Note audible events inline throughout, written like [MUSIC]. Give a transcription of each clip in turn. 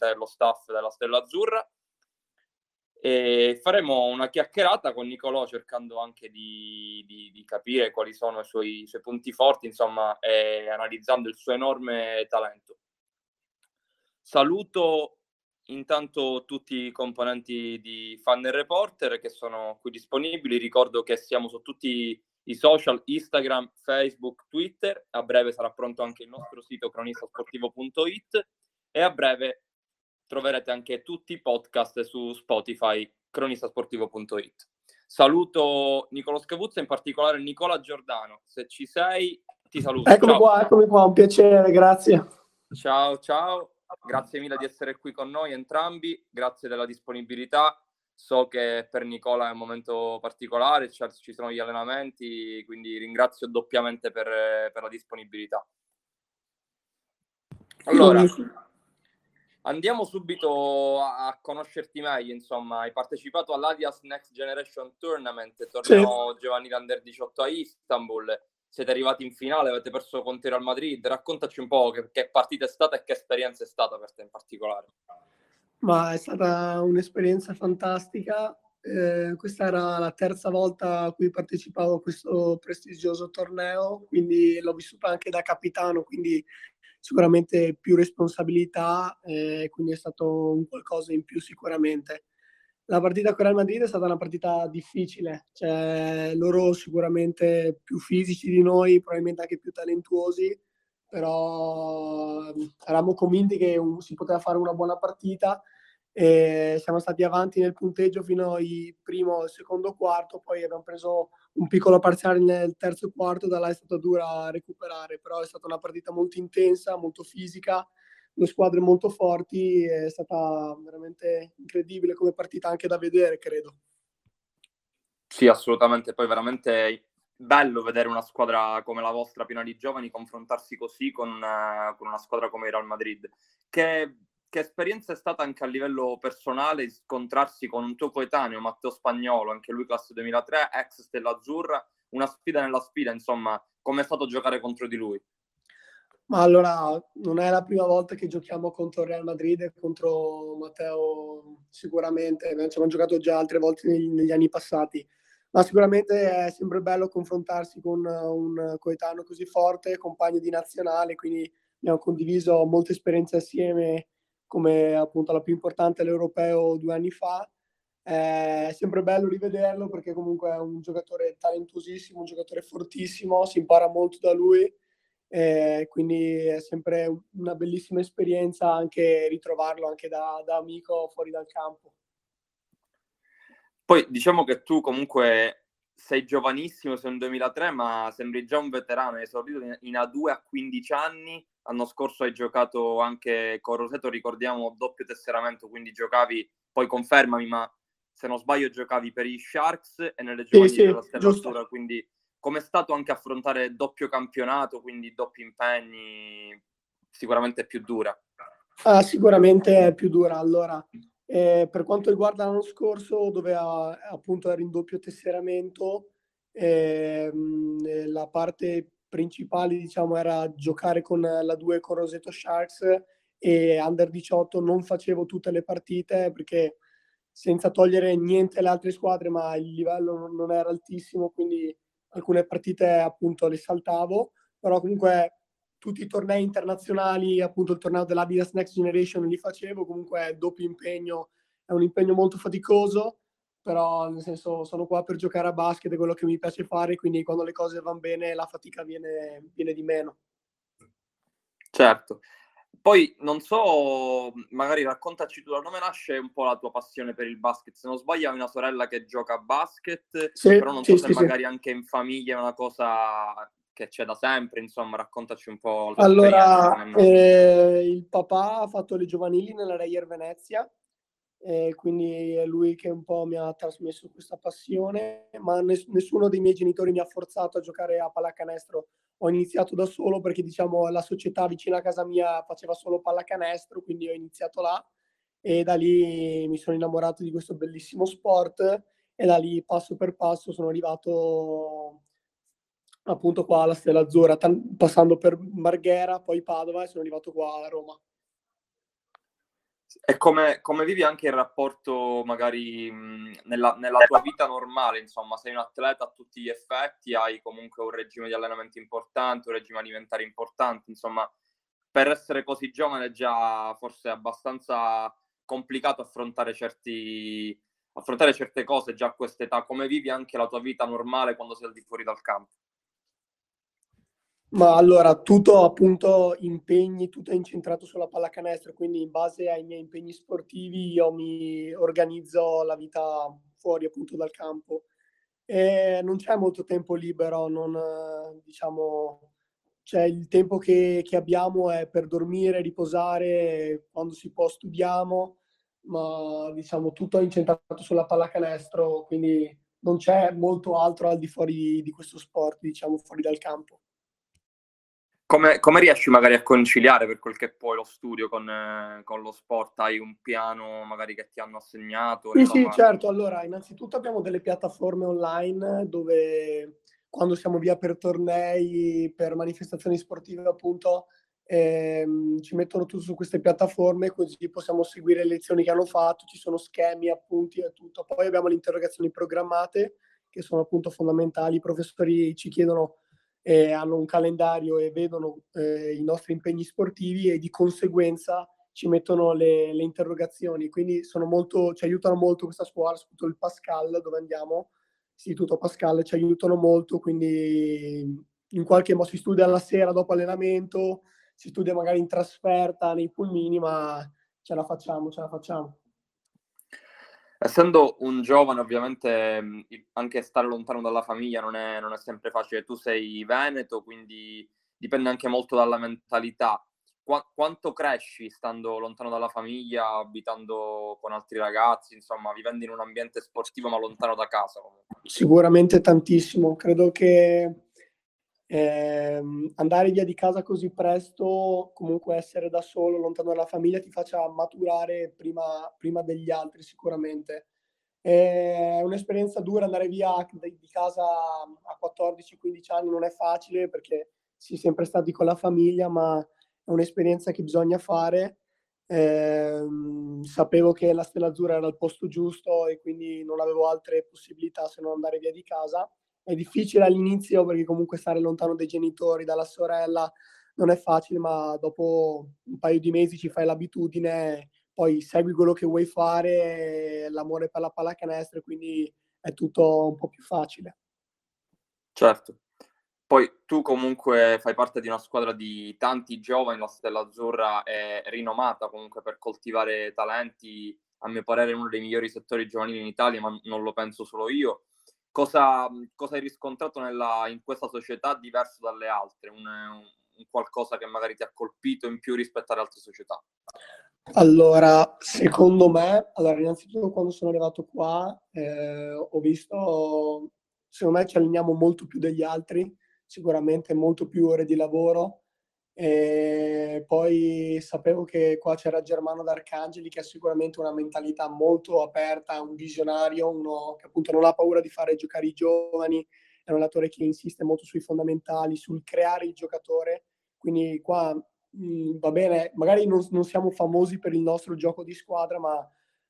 tramite lo staff della Stella Azzurra e faremo una chiacchierata con Nicolò cercando anche di, di, di capire quali sono i suoi, i suoi, punti forti, insomma, e analizzando il suo enorme talento. Saluto intanto tutti i componenti di Fan e Reporter che sono qui disponibili. Ricordo che siamo su tutti i social, Instagram, Facebook, Twitter. A breve sarà pronto anche il nostro sito cronistasportivo.it e a breve troverete anche tutti i podcast su Spotify, cronistasportivo.it. Saluto Nicolo Scavuzza, in particolare Nicola Giordano. Se ci sei, ti saluto. Eccomi ciao. qua, eccomi qua, un piacere, grazie. Ciao, ciao. Grazie mille di essere qui con noi entrambi, grazie della disponibilità. So che per Nicola è un momento particolare, ci sono gli allenamenti, quindi ringrazio doppiamente per, per la disponibilità. Allora, Andiamo subito a conoscerti meglio, insomma, hai partecipato all'Adias Next Generation Tournament, torneo sì. giovanile under 18 a Istanbul, siete arrivati in finale, avete perso contro il Real Madrid, raccontaci un po' che, che partita è stata e che esperienza è stata per te in particolare. Ma è stata un'esperienza fantastica, eh, questa era la terza volta a cui partecipavo a questo prestigioso torneo, quindi l'ho vissuta anche da capitano, quindi sicuramente più responsabilità, eh, quindi è stato un qualcosa in più sicuramente. La partita con Real Madrid è stata una partita difficile, cioè, loro sicuramente più fisici di noi, probabilmente anche più talentuosi, però eravamo convinti che un, si poteva fare una buona partita e siamo stati avanti nel punteggio fino al primo e secondo quarto, poi abbiamo preso un piccolo parziale nel terzo quarto, da là è stata dura recuperare, però è stata una partita molto intensa, molto fisica, due squadre molto forti, è stata veramente incredibile come partita anche da vedere, credo. Sì, assolutamente, poi veramente bello vedere una squadra come la vostra piena di giovani confrontarsi così con, uh, con una squadra come il Real Madrid, che che esperienza è stata anche a livello personale scontrarsi con un tuo coetaneo, Matteo Spagnolo, anche lui classe 2003, ex Stella Azzurra, una sfida nella sfida, insomma, come è stato giocare contro di lui? Ma allora, non è la prima volta che giochiamo contro Real Madrid e contro Matteo, sicuramente, abbiamo giocato già altre volte negli, negli anni passati, ma sicuramente è sempre bello confrontarsi con un coetaneo così forte, compagno di nazionale, quindi abbiamo condiviso molte esperienze assieme come appunto la più importante l'europeo due anni fa. È sempre bello rivederlo perché comunque è un giocatore talentuosissimo, un giocatore fortissimo, si impara molto da lui, eh, quindi è sempre una bellissima esperienza anche ritrovarlo anche da, da amico fuori dal campo. Poi diciamo che tu comunque sei giovanissimo, sei un 2003, ma sembri già un veterano, hai esordito in A2 a 15 anni, l'anno scorso hai giocato anche con Roseto, ricordiamo doppio tesseramento, quindi giocavi, poi confermami, ma se non sbaglio giocavi per i Sharks e nelle giovani sì, della Stella Azzurra, quindi com'è stato anche affrontare doppio campionato, quindi doppi impegni, sicuramente più dura? Ah, sicuramente è più dura. Allora, eh, per quanto riguarda l'anno scorso, dove appunto era in doppio tesseramento, eh, la parte principale diciamo era giocare con la 2 con Roseto Sharks e Under 18 non facevo tutte le partite perché senza togliere niente alle altre squadre, ma il livello non era altissimo, quindi alcune partite appunto le saltavo, però comunque tutti i tornei internazionali, appunto il torneo dell'Adidas Next Generation li facevo, comunque doppio impegno, è un impegno molto faticoso, però nel senso sono qua per giocare a basket, è quello che mi piace fare, quindi quando le cose vanno bene la fatica viene, viene di meno. Certo. Poi non so, magari raccontaci tu da dove nasce un po' la tua passione per il basket. Se non sbaglio, hai una sorella che gioca a basket, sì, però non so sì, se sì, magari anche in famiglia è una cosa che c'è da sempre, insomma, raccontaci un po'. Allora, eh, il papà ha fatto le giovanili nella Reyer Venezia, eh, quindi è lui che un po' mi ha trasmesso questa passione, ma ness- nessuno dei miei genitori mi ha forzato a giocare a pallacanestro. Ho iniziato da solo perché, diciamo, la società vicino a casa mia faceva solo pallacanestro, quindi ho iniziato là e da lì mi sono innamorato di questo bellissimo sport e da lì passo per passo sono arrivato appunto qua alla Stella Azzurra, t- passando per Marghera, poi Padova e sono arrivato qua a Roma. E come, come, vivi anche il rapporto magari nella, nella, tua vita normale, insomma, sei un atleta a tutti gli effetti, hai comunque un regime di allenamento importante, un regime alimentare importante, insomma, per essere così giovane è già forse abbastanza complicato affrontare, certi, affrontare certe cose già a questa età. Come vivi anche la tua vita normale quando sei al di fuori dal campo? Ma allora, tutto appunto impegni, tutto è incentrato sulla pallacanestro, quindi in base ai miei impegni sportivi io mi organizzo la vita fuori appunto dal campo. E non c'è molto tempo libero, non, diciamo, cioè il tempo che, che abbiamo è per dormire, riposare, quando si può studiamo, ma diciamo tutto è incentrato sulla pallacanestro, quindi non c'è molto altro al di fuori di, questo sport, diciamo fuori dal campo. Come, come, riesci magari a conciliare per quel che puoi lo studio con, eh, con, lo sport? Hai un piano magari che ti hanno assegnato? Sì, sì, certo. Allora, innanzitutto abbiamo delle piattaforme online dove quando siamo via per tornei, per manifestazioni sportive appunto, ehm, ci mettono tutto su queste piattaforme così possiamo seguire le lezioni che hanno fatto, ci sono schemi, appunti e tutto. Poi abbiamo le interrogazioni programmate che sono appunto fondamentali. I professori ci chiedono eh, hanno un calendario e vedono eh, i nostri impegni sportivi e di conseguenza ci mettono le, le interrogazioni. Quindi molto, ci aiutano molto questa scuola, soprattutto il Pascal dove andiamo, Istituto Pascal, ci aiutano molto, quindi in qualche modo si studia la sera dopo allenamento, si studia magari in trasferta, nei pulmini, ma ce la facciamo, ce la facciamo. Essendo un giovane, ovviamente anche stare lontano dalla famiglia non è, non è, sempre facile. Tu sei veneto, quindi dipende anche molto dalla mentalità. Qu- quanto cresci stando lontano dalla famiglia, abitando con altri ragazzi, insomma, vivendo in un ambiente sportivo ma lontano da casa? Sicuramente tantissimo. Credo che eh, andare via di casa così presto, comunque essere da solo, lontano dalla famiglia, ti faccia maturare prima, prima degli altri sicuramente. È un'esperienza dura andare via di casa a 14-15 anni, non è facile perché si è sempre stati con la famiglia, ma è un'esperienza che bisogna fare. Eh, sapevo che la Stella Azzurra era al posto giusto e quindi non avevo altre possibilità se non andare via di casa è difficile all'inizio perché comunque stare lontano dai genitori, dalla sorella, non è facile, ma dopo un paio di mesi ci fai l'abitudine, poi segui quello che vuoi fare, l'amore per la pallacanestro, quindi è tutto un po' più facile. Certo. Poi tu comunque fai parte di una squadra di tanti giovani, la Stella Azzurra è rinomata comunque per coltivare talenti, a mio parere uno dei migliori settori giovanili in Italia, ma non lo penso solo io cosa, cosa hai riscontrato nella, in questa società diverso dalle altre? Un, un, qualcosa che magari ti ha colpito in più rispetto alle altre società? Allora, secondo me, allora, innanzitutto quando sono arrivato qua eh, ho visto, secondo me ci alleniamo molto più degli altri, sicuramente molto più ore di lavoro, e poi sapevo che qua c'era Germano D'Arcangeli che ha sicuramente una mentalità molto aperta, un visionario, uno che appunto non ha paura di fare giocare i giovani, è un allenatore che insiste molto sui fondamentali, sul creare il giocatore. Quindi qua mh, mm, va bene, magari non, non, siamo famosi per il nostro gioco di squadra, ma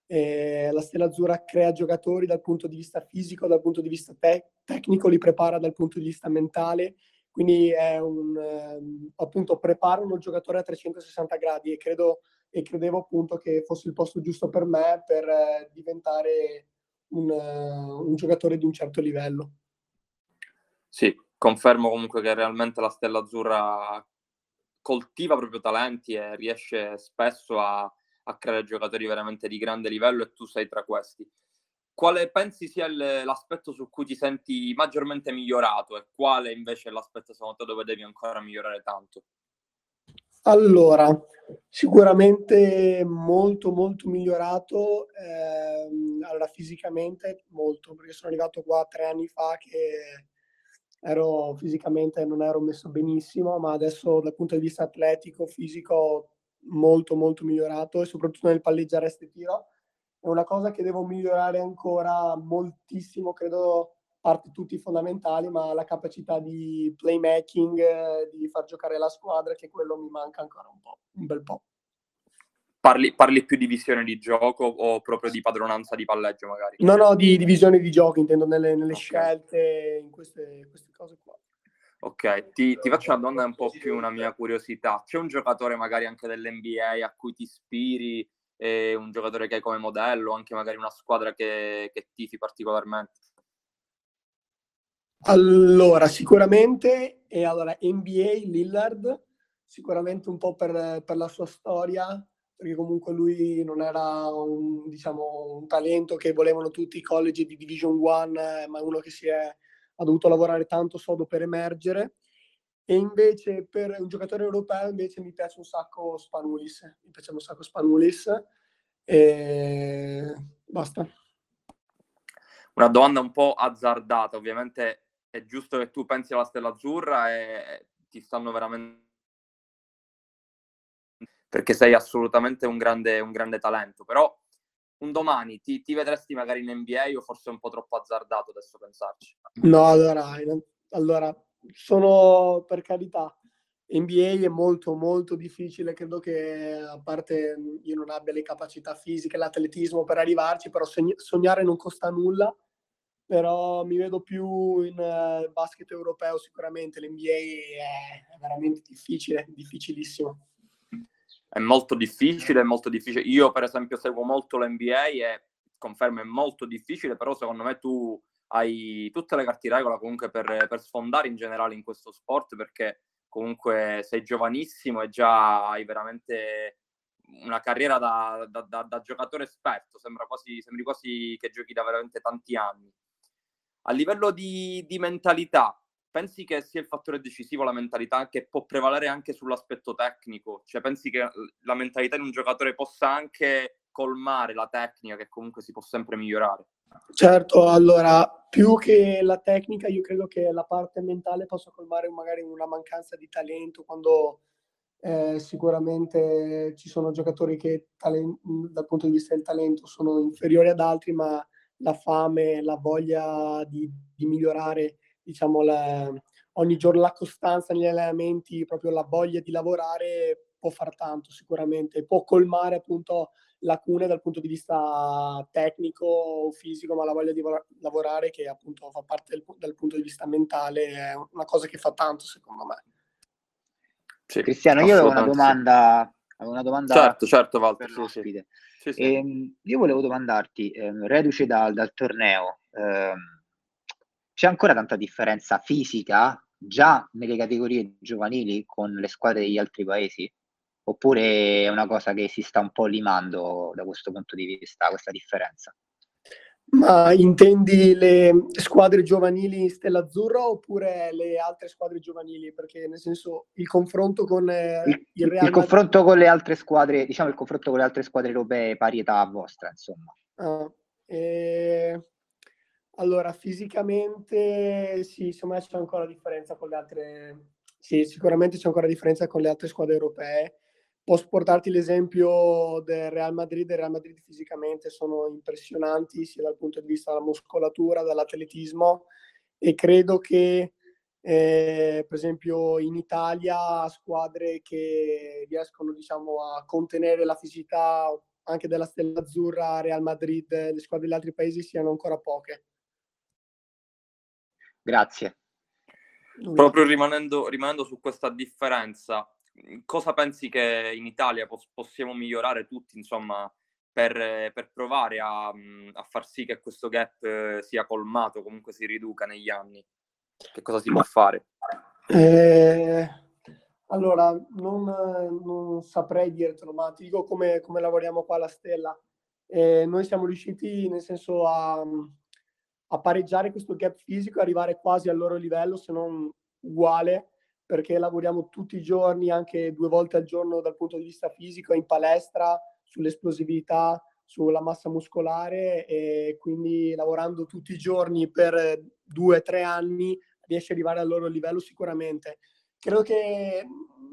eh, la Stella Azzurra crea giocatori dal punto di vista fisico, dal punto di vista te- tecnico, li prepara dal punto di vista mentale quindi un, eh, appunto, preparano il giocatore a 360 gradi e, credo, e credevo appunto che fosse il posto giusto per me per eh, diventare un, uh, un giocatore di un certo livello. Sì, confermo comunque che realmente la Stella Azzurra coltiva proprio talenti e riesce spesso a, a creare giocatori veramente di grande livello e tu sei tra questi quale pensi sia l'aspetto su cui ti senti maggiormente migliorato e quale invece è l'aspetto secondo te dove devi ancora migliorare tanto? Allora, sicuramente molto molto migliorato, ehm, allora fisicamente molto, perché sono arrivato qua tre anni fa che ero fisicamente non ero messo benissimo, ma adesso dal punto di vista atletico, fisico molto molto migliorato e soprattutto nel palleggiare e tiro è una cosa che devo migliorare ancora moltissimo, credo parte tutti fondamentali, ma la capacità di playmaking, di far giocare la squadra, che quello mi manca ancora un po', un bel po'. Parli, parli, più di visione di gioco o proprio di padronanza di palleggio magari? No, no, di, di visione di gioco, intendo nelle, nelle okay. scelte, in queste, queste, cose qua. Ok, ti, ti, faccio una domanda un po' più una mia curiosità. C'è un giocatore magari anche dell'NBA a cui ti ispiri, eh, un giocatore che hai come modello, anche magari una squadra che, che tifi particolarmente? Allora, sicuramente, e allora NBA Lillard, sicuramente un po' per, per la sua storia, perché comunque lui non era un, diciamo, un talento che volevano tutti i college di Division 1, eh, ma uno che si è, ha dovuto lavorare tanto sodo per emergere. E invece per un giocatore europeo invece mi piace un sacco Spanulis, mi piace un sacco Spanulis e basta. Una domanda un po' azzardata, ovviamente è giusto che tu pensi alla Stella Azzurra e ti stanno veramente perché sei assolutamente un grande, un grande talento, però un domani ti, ti, vedresti magari in NBA o forse è un po' troppo azzardato adesso pensarci? No, allora, allora sono per carità. NBA è molto molto difficile, credo che a parte io non abbia le capacità fisiche, l'atletismo per arrivarci, però sognare non costa nulla, però mi vedo più in uh, basket europeo sicuramente, l'NBA è veramente difficile, difficilissimo è molto difficile, è molto difficile. Io, per esempio, seguo molto l'NBA e confermo è molto difficile, però secondo me tu hai tutte le carte in regola comunque per, per sfondare in generale in questo sport perché comunque sei giovanissimo e già hai veramente una carriera da, da, da, da giocatore esperto, sembra quasi, sembri quasi che giochi da veramente tanti anni. A livello di, di mentalità, pensi che sia il fattore decisivo la mentalità che può prevalere anche sull'aspetto tecnico? Cioè pensi che la mentalità di un giocatore possa anche colmare la tecnica che comunque si può sempre migliorare? Certo, allora più che la tecnica io credo che la parte mentale possa colmare magari una mancanza di talento quando eh, sicuramente ci sono giocatori che talen- dal punto di vista del talento sono inferiori ad altri ma la fame, la voglia di, di migliorare diciamo, la, ogni giorno la costanza negli allenamenti, proprio la voglia di lavorare può far tanto sicuramente, può colmare appunto lacune dal punto di vista tecnico o fisico, ma la voglia di lavorare che appunto fa parte del, dal punto di vista mentale è una cosa che fa tanto secondo me. Sì, Cristiano, io avevo una domanda, avevo una domanda certo, certo, Walter, sì, sì. Sì, sì. Ehm, io volevo domandarti, ehm, reduce dal, dal torneo, ehm, c'è ancora tanta differenza fisica già nelle categorie giovanili con le squadre degli altri paesi? Oppure è una cosa che si sta un po' limando da questo punto di vista, questa differenza? Ma intendi le squadre giovanili in Stella Azzurra oppure le altre squadre giovanili? Perché nel senso il confronto con eh, il, il Real Il confronto con le altre squadre, diciamo il confronto con le altre squadre europee pari età vostra, insomma. Ah, eh, allora, fisicamente sì, secondo me c'è ancora differenza con le altre, sì, sicuramente c'è ancora differenza con le altre squadre europee. Posso portarti l'esempio del Real Madrid. Il Real Madrid fisicamente sono impressionanti sia dal punto di vista della muscolatura, dall'atletismo e credo che eh, per esempio in Italia squadre che riescono diciamo, a contenere la fisicità anche della Stella Azzurra, Real Madrid, le squadre degli altri paesi siano ancora poche. Grazie. Proprio rimanendo, rimanendo su questa differenza, cosa pensi che in Italia pos- possiamo migliorare tutti, insomma, per, per provare a, a, far sì che questo gap eh, sia colmato, comunque si riduca negli anni? Che cosa si può fare? Eh, allora, non, non, saprei dirtelo, ma ti dico come, come lavoriamo qua alla Stella. Eh, noi siamo riusciti, nel senso, a, a pareggiare questo gap fisico e arrivare quasi al loro livello, se non uguale, perché lavoriamo tutti i giorni, anche due volte al giorno dal punto di vista fisico, in palestra, sull'esplosività, sulla massa muscolare e quindi lavorando tutti i giorni per due o tre anni riesce ad arrivare al loro livello sicuramente. Credo che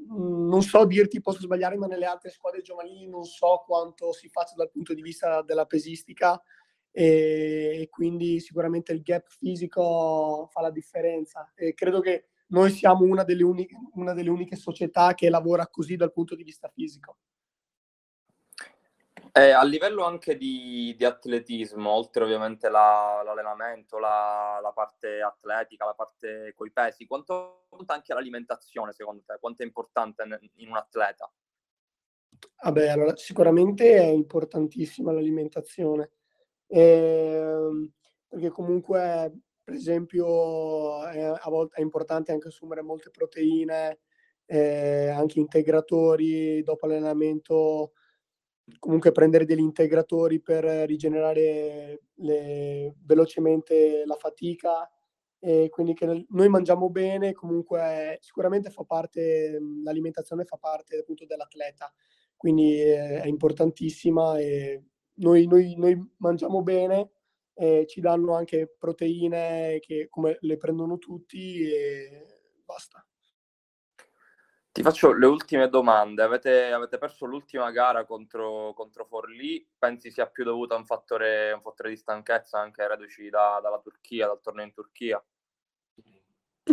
non so dirti, posso sbagliare, ma nelle altre squadre giovanili non so quanto si faccia dal punto di vista della pesistica, e quindi sicuramente il gap fisico fa la differenza e credo che noi siamo una delle, uniche, una delle uniche società che lavora così dal punto di vista fisico. Eh, a livello anche di, di, atletismo, oltre ovviamente la, l'allenamento, la, la, parte atletica, la parte coi pesi, quanto conta anche l'alimentazione secondo te? Quanto è importante in un atleta? Vabbè, allora, sicuramente è importantissima l'alimentazione, eh, perché comunque, per esempio, è, a volte è importante anche assumere molte proteine, eh, anche integratori dopo l'allenamento comunque prendere degli integratori per rigenerare le, velocemente la fatica. E quindi che noi mangiamo bene comunque sicuramente fa parte l'alimentazione fa parte appunto dell'atleta. Quindi è importantissima e noi, noi, noi mangiamo bene e ci danno anche proteine che come le prendono tutti e basta ti faccio le ultime domande. Avete, avete perso l'ultima gara contro, contro, Forlì, pensi sia più dovuta a un fattore, un fattore di stanchezza anche reduci da, dalla Turchia, dal torneo in Turchia?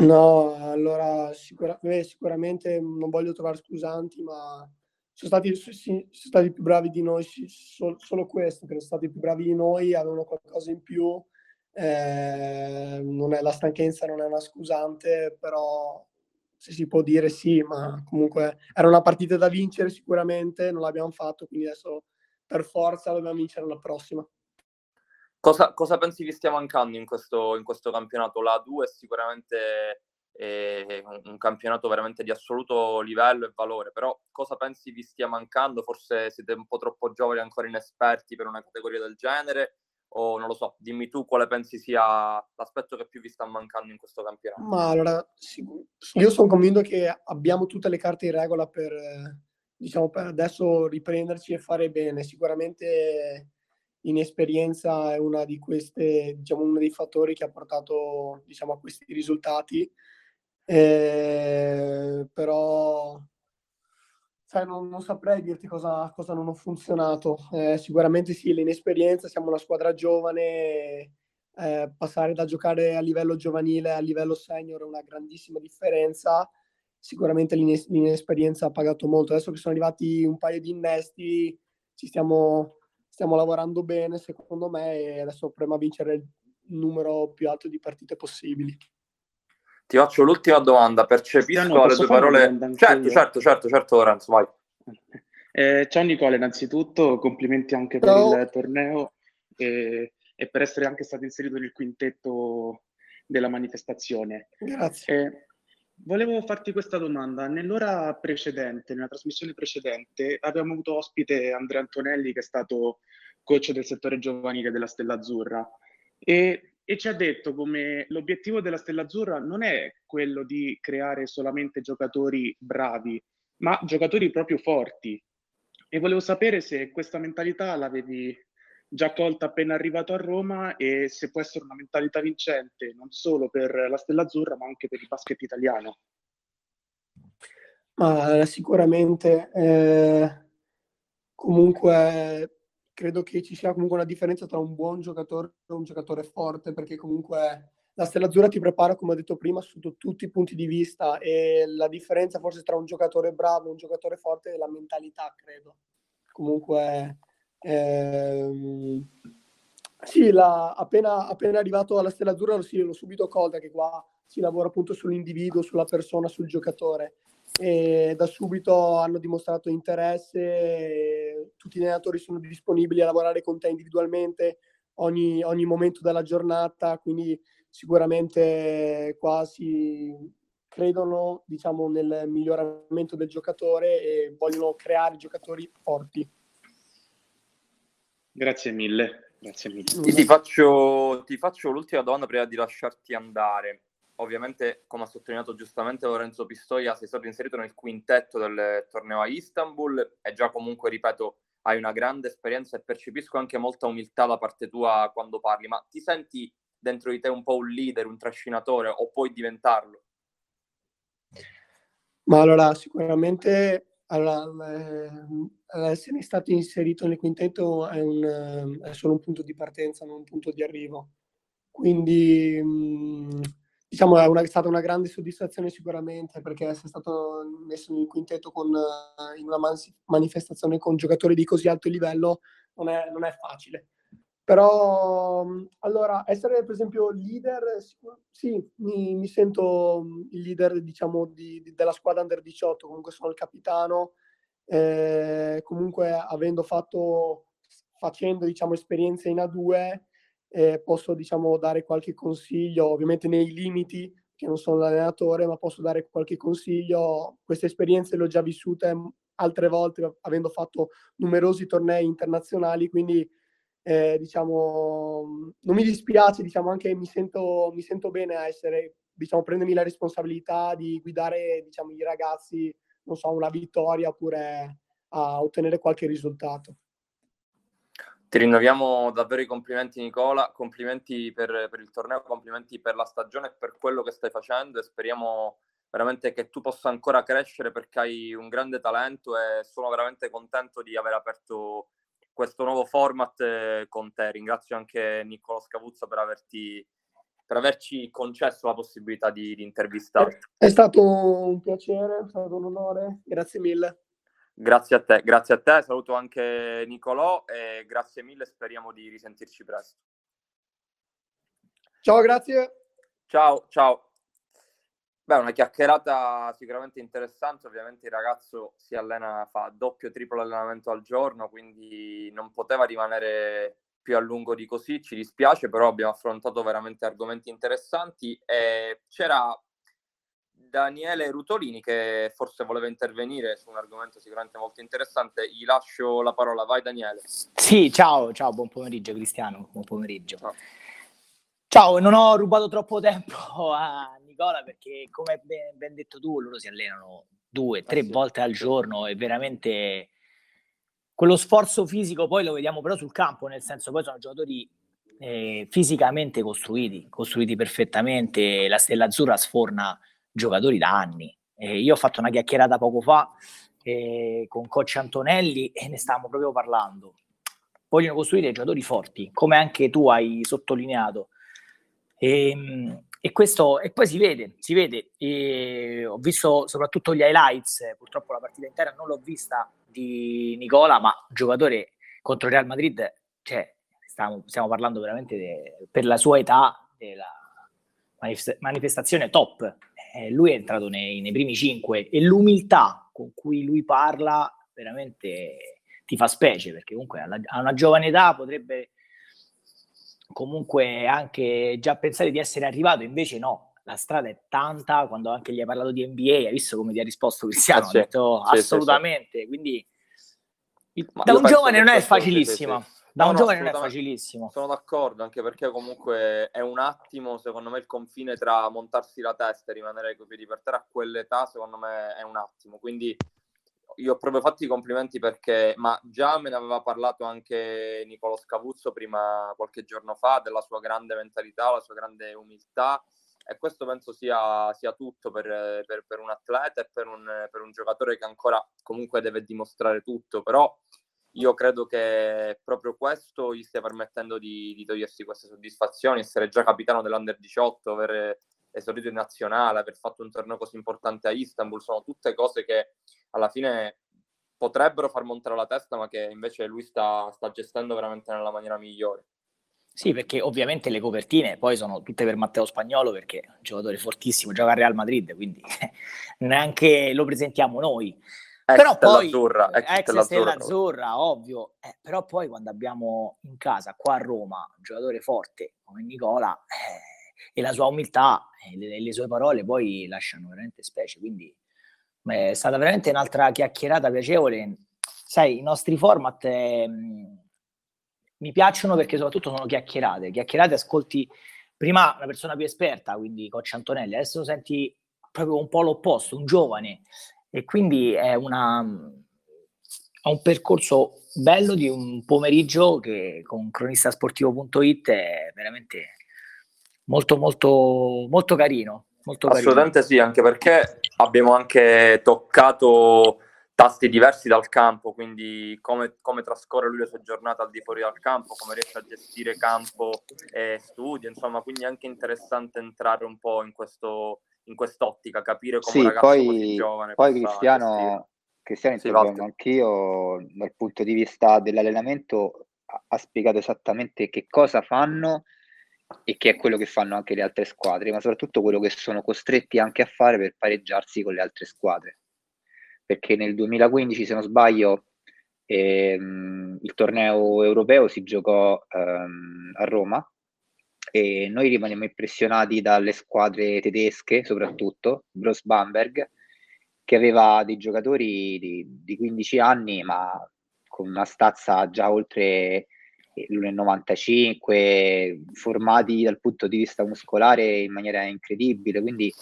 No, allora sicura, eh, sicuramente non voglio trovare scusanti, ma sono stati, sono stati più bravi di noi, solo, solo questo, che sono stati più bravi di noi, avevano qualcosa in più. Eh, non è, la stanchezza non è una scusante, però se si può dire sì, ma comunque era una partita da vincere sicuramente, non l'abbiamo fatto, quindi adesso per forza dobbiamo vincere la prossima. Cosa, cosa pensi che stia mancando in questo, in questo campionato? La 2 è sicuramente eh, un campionato veramente di assoluto livello e valore, però cosa pensi vi stia mancando? Forse siete un po' troppo giovani, ancora inesperti per una categoria del genere? o non lo so, dimmi tu quale pensi sia l'aspetto che più vi sta mancando in questo campionato. Ma allora, io sono convinto che abbiamo tutte le carte in regola per, diciamo, per adesso riprenderci e fare bene. Sicuramente inesperienza è una di queste, diciamo, uno dei fattori che ha portato diciamo, a questi risultati. Eh, però sai, non, non, saprei dirti cosa, cosa non ha funzionato. Eh, sicuramente sì, l'inesperienza, siamo una squadra giovane, eh, passare da giocare a livello giovanile a livello senior è una grandissima differenza. Sicuramente l'ines- l'inesperienza ha pagato molto. Adesso che sono arrivati un paio di innesti, ci stiamo, stiamo lavorando bene, secondo me, e adesso proviamo a vincere il numero più alto di partite possibili. Ti faccio l'ultima domanda, percepisco alle tue parole... Certo, certo, certo, certo, Lorenzo, vai. [LAUGHS] Eh, ciao Nicola, innanzitutto complimenti anche per ciao. il torneo e, e, per essere anche stato inserito nel quintetto della manifestazione. Grazie. Eh, volevo farti questa domanda. Nell'ora precedente, nella trasmissione precedente, abbiamo avuto ospite Andrea Antonelli che è stato coach del settore giovanile della Stella Azzurra e e ci ha detto come l'obiettivo della Stella Azzurra non è quello di creare solamente giocatori bravi, ma giocatori proprio forti. E volevo sapere se questa mentalità l'avevi già colta appena arrivato a Roma e se può essere una mentalità vincente non solo per la Stella Azzurra, ma anche per il basket italiano. Ma sicuramente eh, comunque credo che ci sia comunque una differenza tra un buon giocatore e un giocatore forte, perché comunque la Stella Azzurra ti prepara, come ho detto prima, sotto tutti i punti di vista e la differenza forse tra un giocatore bravo e un giocatore forte è la mentalità, credo. Comunque, ehm, sì, la, appena, appena arrivato alla Stella Azzurra sì, l'ho subito colta che qua si lavora appunto sull'individuo, sulla persona, sul giocatore e da subito hanno dimostrato interesse, tutti gli allenatori sono disponibili a lavorare con te individualmente ogni, ogni momento della giornata, quindi sicuramente qua si credono diciamo, nel miglioramento del giocatore e vogliono creare giocatori forti. Grazie mille. Grazie mille. Ti, faccio, ti faccio l'ultima domanda prima di lasciarti andare ovviamente, come ha sottolineato giustamente Lorenzo Pistoia, sei stato inserito nel quintetto del torneo a Istanbul e già comunque, ripeto, hai una grande esperienza e percepisco anche molta umiltà da parte tua quando parli, ma ti senti dentro di te un po' un leader, un trascinatore o puoi diventarlo? Ma allora, sicuramente allora, essere stato inserito nel quintetto è, un, è, solo un punto di partenza, non un punto di arrivo. Quindi mh, diciamo è, una, è, stata una grande soddisfazione sicuramente perché essere stato messo in quintetto con, in una man- manifestazione con giocatori di così alto livello non è, non è facile. Però, allora, essere per esempio leader, sì, mi, mi sento il leader, diciamo, di, di, della squadra under 18, comunque sono il capitano, eh, comunque avendo fatto, facendo, diciamo, esperienze in A2, eh, posso, diciamo, dare qualche consiglio, ovviamente nei limiti, che non sono l'allenatore, ma posso dare qualche consiglio. Queste esperienze le ho già vissute altre volte, avendo fatto numerosi tornei internazionali, quindi eh, diciamo, non mi dispiace, diciamo, anche mi sento, mi sento bene a essere, diciamo, prendermi la responsabilità di guidare, diciamo, i ragazzi, non so, una vittoria oppure a ottenere qualche risultato. Ti rinnoviamo davvero i complimenti Nicola, complimenti per, per il torneo, complimenti per la stagione e per quello che stai facendo e speriamo veramente che tu possa ancora crescere perché hai un grande talento e sono veramente contento di aver aperto questo nuovo format eh, con te. Ringrazio anche Niccolò Scavuzzo per, averti, per averci concesso la possibilità di, di intervistarti. È stato un piacere, è stato un onore, grazie mille. Grazie a te, grazie a te, saluto anche Nicolò e grazie mille, speriamo di risentirci presto. Ciao, grazie. Ciao, ciao. Beh, una chiacchierata sicuramente interessante, ovviamente il ragazzo si allena, fa doppio, triplo allenamento al giorno, quindi non poteva rimanere più a lungo di così, ci dispiace, però abbiamo affrontato veramente argomenti interessanti e c'era Daniele Rutolini che forse voleva intervenire su un argomento sicuramente molto interessante, gli lascio la parola, vai Daniele. Sì, ciao, ciao, buon pomeriggio Cristiano, buon pomeriggio. Ciao. Ciao, non ho rubato troppo tempo a Nicola perché come ben, detto tu, loro si allenano due, tre ah, sì. volte al giorno e veramente quello sforzo fisico poi lo vediamo però sul campo, nel senso poi sono giocatori eh, fisicamente costruiti, costruiti perfettamente, la Stella Azzurra sforna giocatori da anni. Eh, io ho fatto una chiacchierata poco fa eh, con coach Antonelli e ne stavamo proprio parlando. Vogliono costruire giocatori forti, come anche tu hai sottolineato. E, ehm, e, questo, e poi si vede, si vede. E ho visto soprattutto gli highlights, purtroppo la partita intera non l'ho vista di Nicola, ma giocatore contro Real Madrid, cioè, stiamo, stiamo parlando veramente de, per la sua età della manifestazione top. Eh, lui è entrato nei, nei primi cinque e l'umiltà con cui lui parla veramente ti fa specie perché comunque alla, a una giovane età potrebbe comunque anche già pensare di essere arrivato, invece no, la strada è tanta, quando anche gli hai parlato di NBA, hai visto come ti ha risposto Cristiano, sì, ha detto sì, assolutamente, sì, quindi da un giovane non è facilissima. Da no, un no, giovane non è facilissimo. Sono d'accordo, anche perché comunque è un attimo, secondo me, il confine tra montarsi la testa e rimanere coi piedi per terra a quell'età, secondo me, è un attimo. Quindi io ho proprio fatto i complimenti perché, ma già me ne aveva parlato anche Nicolo Scavuzzo prima, qualche giorno fa, della sua grande mentalità, la sua grande umiltà e questo penso sia, sia tutto per, per, per, un atleta e per un, per un, giocatore che ancora comunque deve dimostrare tutto, però io credo che proprio questo gli stia permettendo di, di togliersi queste soddisfazioni, essere già capitano dell'Under 18, avere esordito in nazionale, aver fatto un torneo così importante a Istanbul, sono tutte cose che alla fine potrebbero far montare la testa, ma che invece lui sta, sta gestendo veramente nella maniera migliore. Sì, perché ovviamente le copertine poi sono tutte per Matteo Spagnolo, perché è un giocatore fortissimo, gioca a Real Madrid, quindi [LAUGHS] neanche lo presentiamo noi. Ex però poi azzurra, ex, ex Stella, Stella Azzurra, ovvio, eh, però poi quando abbiamo in casa qua a Roma un giocatore forte come Nicola eh, e la sua umiltà e le, le, sue parole poi lasciano veramente specie, quindi è stata veramente un'altra chiacchierata piacevole. Sai, i nostri format eh, mi piacciono perché soprattutto sono chiacchierate. Chiacchierate ascolti prima una persona più esperta, quindi Coach Antonelli, adesso senti proprio un po' l'opposto, un giovane. E quindi è una, è un percorso bello di un pomeriggio che con cronistasportivo.it è veramente molto molto molto carino. Molto Assolutamente carino. sì, anche perché abbiamo anche toccato tasti diversi dal campo, quindi come, come, trascorre lui le sue giornate al di fuori dal campo, come riesce a gestire campo e studio, insomma, quindi è anche interessante entrare un po' in, questo, in quest'ottica, capire come sì, un poi, così giovane poi Cristiano, Cristiano sì, anch'io dal punto di vista dell'allenamento ha, ha spiegato esattamente che cosa fanno e che è quello che fanno anche le altre squadre, ma soprattutto quello che sono costretti anche a fare per pareggiarsi con le altre squadre. Perché nel 2015, se non sbaglio, ehm, il torneo europeo si giocò ehm, a Roma e noi rimaniamo impressionati dalle squadre tedesche, soprattutto Bros Bamberg, che aveva dei giocatori di, di 15 anni, ma con una stazza già oltre l'1,95, formati dal punto di vista muscolare in maniera incredibile, quindi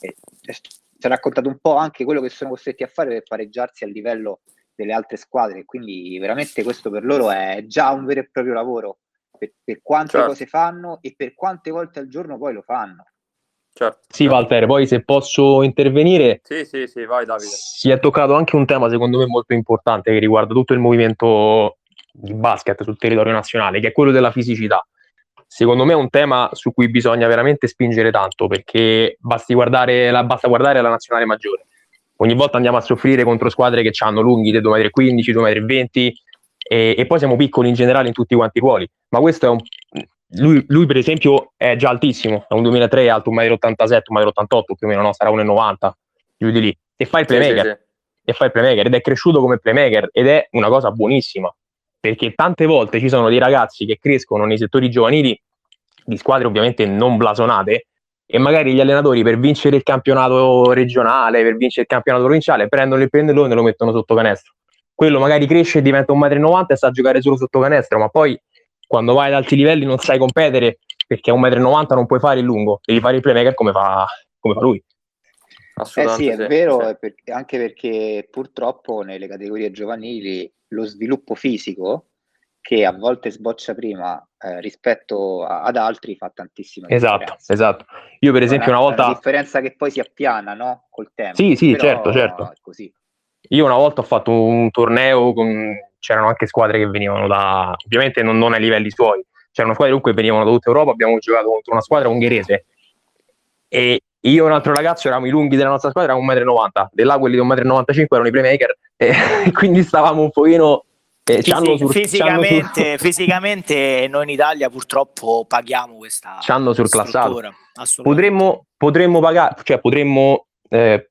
eh, ci ha raccontato un po' anche quello che sono costretti a fare per pareggiarsi a livello delle altre squadre, quindi veramente questo per loro è già un vero e proprio lavoro, per, per quante certo. cose fanno e per quante volte al giorno poi lo fanno. Certo. Sì, Walter, poi se posso intervenire, sì, sì, sì, vai Davide. Si è toccato anche un tema secondo me molto importante che riguarda tutto il movimento di basket sul territorio nazionale, che è quello della fisicità. Secondo me è un tema su cui bisogna veramente spingere tanto, perché basti guardare la, basta guardare la nazionale maggiore. Ogni volta andiamo a soffrire contro squadre che hanno lunghi dei 2,15 m, 2,20 m e, e poi siamo piccoli in generale in tutti quanti i ruoli. Ma questo è un, lui, lui, per esempio è già altissimo, è un 2003 alto 1,87 m, 1,88 m più o meno, no? sarà 1,90 giù di lì, e fa il playmaker, sì, sì, sì. e fa il playmaker, ed è cresciuto come playmaker, ed è una cosa buonissima, perché tante volte ci sono dei ragazzi che crescono nei settori giovanili di squadre ovviamente non blasonate e magari gli allenatori per vincere il campionato regionale, per vincere il campionato provinciale, prendono il pennellone e lo mettono sotto canestro. Quello magari cresce e diventa 1,90 m e sa giocare solo sotto canestro, ma poi quando vai ad alti livelli non sai competere perché a 1,90 m non puoi fare il lungo, devi fare il playmaker come fa, come fa lui. Eh sì, è vero, sì. Per, anche perché purtroppo nelle categorie giovanili lo sviluppo fisico, che a volte sboccia prima eh, rispetto a, ad altri, fa tantissima esatto, differenza. Esatto, Io per esempio una, una volta... La differenza che poi si appiana, no? Col tempo. Sì, sì, certo, certo. Così. Io una volta ho fatto un torneo con... C'erano anche squadre che venivano da... Ovviamente non, non ai livelli suoi. C'erano squadre comunque che venivano da tutta Europa. Abbiamo giocato contro una squadra ungherese. E io e un altro ragazzo eravamo i lunghi della nostra squadra, eravamo 1,90 m. Di là quelli di 1,95 m erano i playmaker. [LAUGHS] E quindi stavamo un pochino eh, Fisi- sur- fisicamente, [LAUGHS] fisicamente, noi in Italia purtroppo paghiamo questa ci hanno surclassato potremmo, potremmo pagare cioè potremmo eh,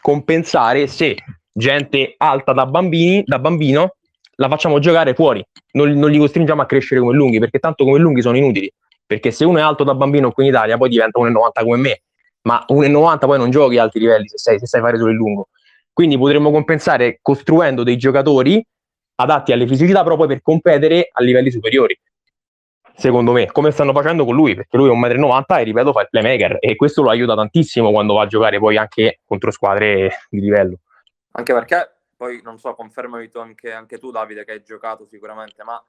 compensare se gente alta da bambini da bambino la facciamo giocare fuori non, non li costringiamo a crescere come lunghi perché tanto come lunghi sono inutili perché se uno è alto da bambino qui in Italia poi diventa 1,90 come me ma 1,90 poi non giochi a alti livelli se sai, se sai fare solo il lungo quindi potremmo compensare costruendo dei giocatori adatti alle fisicità, poi per competere a livelli superiori. Secondo me, come stanno facendo con lui, perché lui è 1,90 m e ripeto, fa il playmaker e questo lo aiuta tantissimo quando va a giocare poi anche contro squadre di livello. Anche perché, poi non so, confermami tu anche, anche tu Davide che hai giocato sicuramente, ma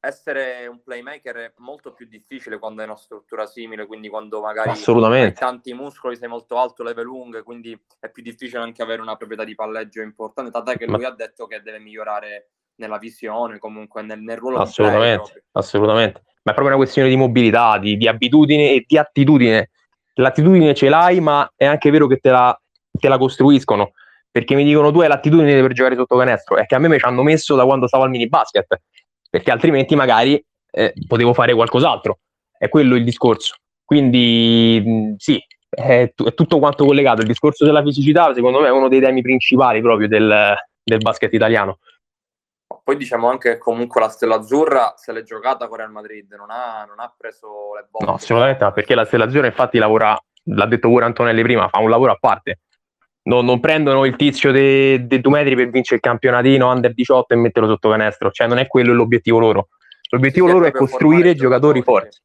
essere un playmaker è molto più difficile quando hai una struttura simile, quindi quando magari hai tanti muscoli, sei molto alto, leve lunghe, quindi è più difficile anche avere una proprietà di palleggio importante, tant'è che lui Ma... ha detto che deve migliorare nella visione, comunque nel, nel ruolo assolutamente, assolutamente. Ma è proprio una questione di mobilità, di, di, abitudine e di attitudine. L'attitudine ce l'hai, ma è anche vero che te la, te la costruiscono. Perché mi dicono tu hai l'attitudine per giocare sotto canestro. È che a me mi ci hanno messo da quando stavo al mini basket. Perché altrimenti magari eh, potevo fare qualcos'altro. È quello il discorso. Quindi mh, sì, è, t- è, tutto quanto collegato. Il discorso della fisicità, secondo me, è uno dei temi principali proprio del, del basket italiano. Poi diciamo anche che comunque la Stella Azzurra se l'è giocata con Real Madrid, non ha, non ha preso le botte. No, assolutamente, perché la Stella Azzurra infatti lavora, l'ha detto pure Antonelli prima, fa un lavoro a parte. Non, non prendono il tizio dei de due metri per vincere il campionatino under 18 e metterlo sotto canestro, cioè non è quello l'obiettivo loro. L'obiettivo sì, loro è costruire giocatori forti.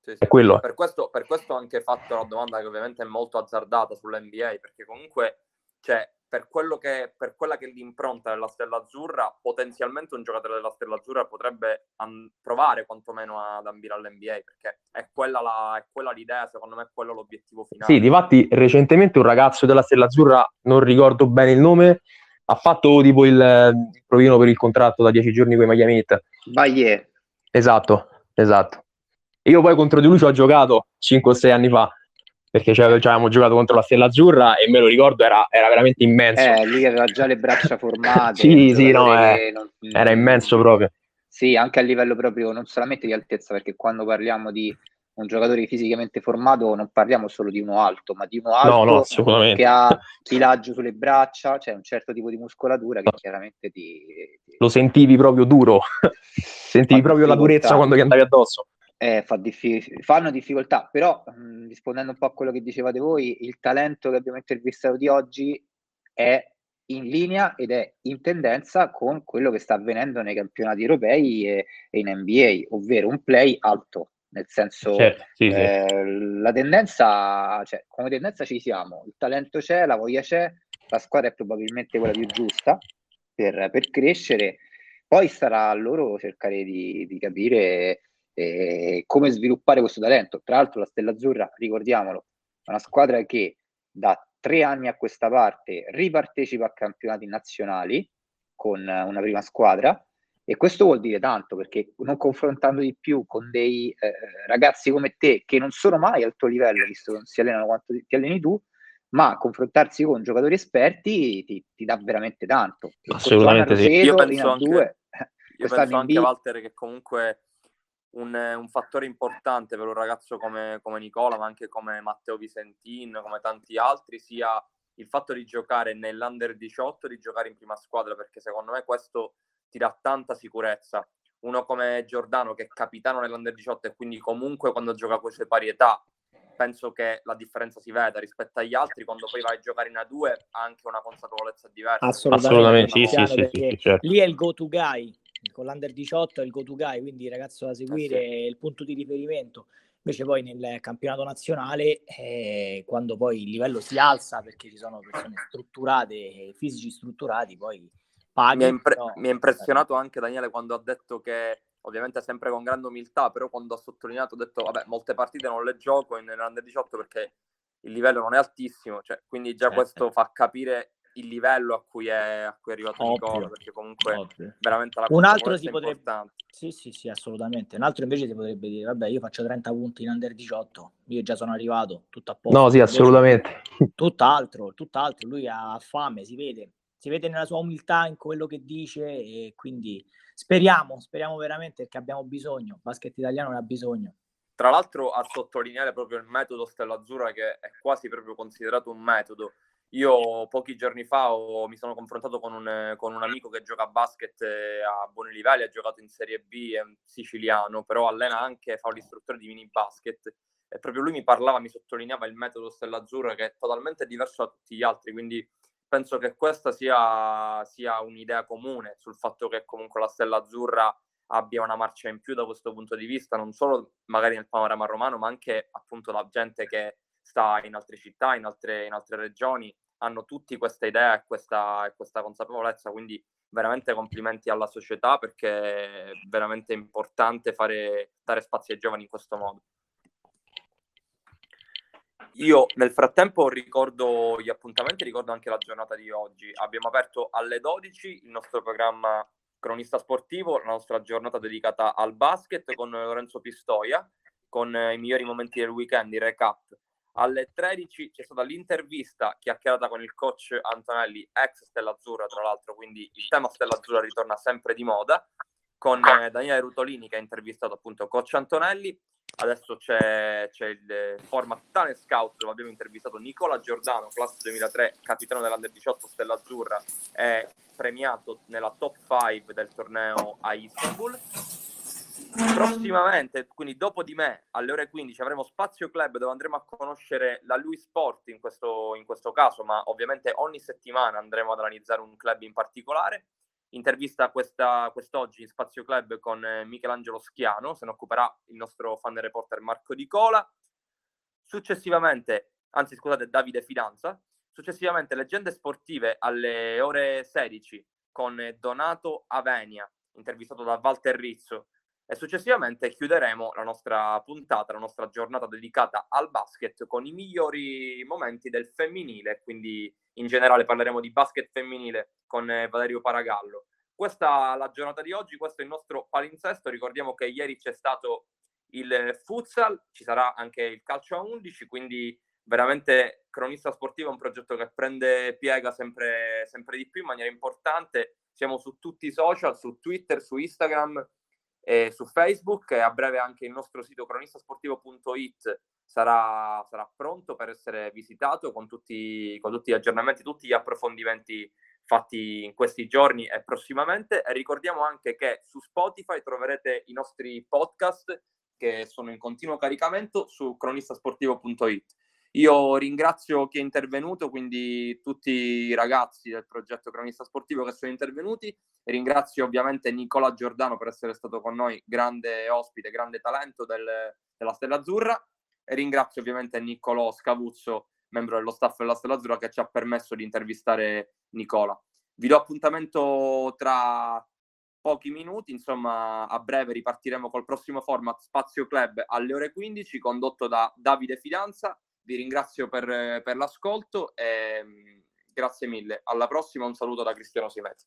Sì, sì. È quello. Per questo, per questo ho anche fatto la domanda che ovviamente è molto azzardata sull'NBA, perché comunque cioè, per, che, per, quella che è l'impronta della Stella Azzurra, potenzialmente un giocatore della Stella Azzurra potrebbe an- provare quantomeno ad ambire all'NBA, perché è quella, la, è quella, l'idea, secondo me è quello l'obiettivo finale. Sì, difatti recentemente un ragazzo della Stella Azzurra, non ricordo bene il nome, ha fatto tipo il, il provino per il contratto da dieci giorni con i Miami Heat. Baie. Esatto, esatto. Io poi contro di lui ci ho giocato 5 o 6 anni fa, perché ci avevamo giocato contro la Stella Azzurra e me lo ricordo, era, era veramente immenso. Eh, lui aveva già le braccia formate. sì, sì, no, eh, non... era immenso proprio. Sì, anche a livello proprio non solamente di altezza, perché quando parliamo di un giocatore fisicamente formato non parliamo solo di uno alto, ma di uno alto no, no, che ha filaggio sulle braccia, cioè un certo tipo di muscolatura che chiaramente ti... ti... Lo sentivi proprio duro, [LAUGHS] sentivi proprio la durezza quando gli andavi addosso. Eh, fa diffi- fanno difficoltà, però mh, rispondendo un po' a quello che dicevate voi, il talento che abbiamo intervistato di oggi è in linea ed è in tendenza con quello che sta avvenendo nei campionati europei e, e in NBA, ovvero un play alto, nel senso certo, sì, eh, sì. la tendenza, cioè, come tendenza ci siamo, il talento c'è, la voglia c'è, la squadra è probabilmente quella più giusta per, per crescere, poi sarà a loro cercare di, di capire eh, come sviluppare questo talento. Tra l'altro la Stella Azzurra, ricordiamolo, è una squadra che da tre anni a questa parte ripartecipa a campionati nazionali con una prima squadra e questo vuol dire tanto perché non confrontando di più con dei eh, ragazzi come te che non sono mai al tuo livello, visto che non si allenano quanto ti, alleni tu, ma confrontarsi con giocatori esperti ti, ti dà veramente tanto. Assolutamente sì. Io penso anche, due, [LAUGHS] io penso anche Walter che comunque un, un, fattore importante per un ragazzo come, come, Nicola, ma anche come Matteo Visentin, come tanti altri, sia il fatto di giocare nell'Under 18, di giocare in prima squadra, perché secondo me questo ti dà tanta sicurezza. Uno come Giordano che è capitano nell'Under 18 e quindi comunque quando gioca con le sue parietà penso che la differenza si veda rispetto agli altri quando poi vai a giocare in A2 ha anche una consapevolezza diversa. Assolutamente, Assolutamente sì, sì, sì, certo. lì è il go to guy, con l'Under 18 è il go to guy, quindi il ragazzo da seguire, eh sì. il punto di riferimento. Invece poi nel campionato nazionale, eh, quando poi il livello si alza perché ci sono persone strutturate, fisici strutturati, poi paghi. Mi ha, impre- no, impressionato anche Daniele quando ha detto che, ovviamente sempre con grande umiltà, però quando ha sottolineato, ha detto, vabbè, molte partite non le gioco in Under 18 perché il livello non è altissimo, cioè, quindi già eh, questo fa capire il livello a cui è, a cui è arrivato Ovvio. Nicola, perché comunque Ovvio. veramente la Un altro si potrebbe... Sì, sì, sì, assolutamente. Un altro invece si potrebbe dire, vabbè, io faccio 30 punti in Under 18, io già sono arrivato, tutto a posto. No, sì, assolutamente. [LAUGHS] Tutt'altro, tutt'altro, lui ha fame, si vede, si vede nella sua umiltà in quello che dice e quindi speriamo, speriamo veramente perché abbiamo bisogno, il basket italiano ne ha bisogno. Tra l'altro a sottolineare proprio il metodo Stella Azzurra che è quasi proprio considerato un metodo. Io pochi giorni fa ho, mi sono confrontato con un, con un, amico che gioca a basket eh, a buoni livelli, ha giocato in Serie B, è siciliano, però allena anche, fa l'istruttore di mini basket e proprio lui mi parlava, mi sottolineava il metodo Stella Azzurra che è totalmente diverso da tutti gli altri, quindi penso che questa sia, sia un'idea comune sul fatto che comunque la Stella Azzurra abbia una marcia in più da questo punto di vista, non solo magari nel panorama romano, ma anche appunto la gente che sta in altre città, in altre, in altre regioni, hanno tutti questa idea e questa, questa consapevolezza, quindi veramente complimenti alla società perché è veramente importante fare, dare spazio ai giovani in questo modo. Io nel frattempo ricordo gli appuntamenti, ricordo anche la giornata di oggi. Abbiamo aperto alle 12 il nostro programma Cronista Sportivo, la nostra giornata dedicata al basket con Lorenzo Pistoia, con i migliori momenti del weekend, i recap. Alle 13 c'è stata l'intervista chiacchierata con il coach Antonelli, ex Stella Azzurra tra l'altro, quindi il tema Stella Azzurra ritorna sempre di moda, con Daniele Rutolini che ha intervistato appunto coach Antonelli Adesso c'è, c'è il format Talent Scout dove abbiamo intervistato Nicola Giordano, classe 2003, capitano dell'Under 18 Stella Azzurra, è premiato nella top 5 del torneo a Istanbul. Prossimamente, quindi dopo di me, alle ore 15, avremo Spazio Club dove andremo a conoscere la Lui Sport in questo, in questo caso, ma ovviamente ogni settimana andremo ad analizzare un club in particolare intervista questa, quest'oggi in Spazio Club con eh, Michelangelo Schiano, se ne occuperà il nostro fan reporter Marco Di Cola. Successivamente, anzi scusate, Davide Fidanza. Successivamente leggende sportive alle ore 16 con Donato Avenia, intervistato da Walter Rizzo. E successivamente chiuderemo la nostra puntata, la nostra giornata dedicata al basket con i migliori momenti del femminile, quindi in generale parleremo di basket femminile con eh, Valerio Paragallo. Questa è la giornata di oggi, questo è il nostro palinsesto, ricordiamo che ieri c'è stato il futsal, ci sarà anche il calcio a 11, quindi veramente Cronista Sportivo è un progetto che prende piega sempre, sempre di più in maniera importante, siamo su tutti i social, su Twitter, su Instagram, e su Facebook e a breve anche il nostro sito cronistasportivo.it sarà, sarà pronto per essere visitato con tutti, con tutti gli aggiornamenti, tutti gli approfondimenti fatti in questi giorni e prossimamente. E ricordiamo anche che su Spotify troverete i nostri podcast che sono in continuo caricamento su cronistasportivo.it. Io ringrazio chi è intervenuto, quindi tutti i ragazzi del progetto Cronista Sportivo che sono intervenuti. Ringrazio ovviamente Nicola Giordano per essere stato con noi, grande ospite, grande talento del, della Stella Azzurra. E ringrazio ovviamente Niccolò Scavuzzo, membro dello staff della Stella Azzurra, che ci ha permesso di intervistare Nicola. Vi do appuntamento tra pochi minuti, insomma a breve ripartiremo col prossimo format Spazio Club alle ore 15 condotto da Davide Fidanza vi ringrazio per, per l'ascolto e grazie mille. Alla prossima, un saluto da Cristiano Simezza.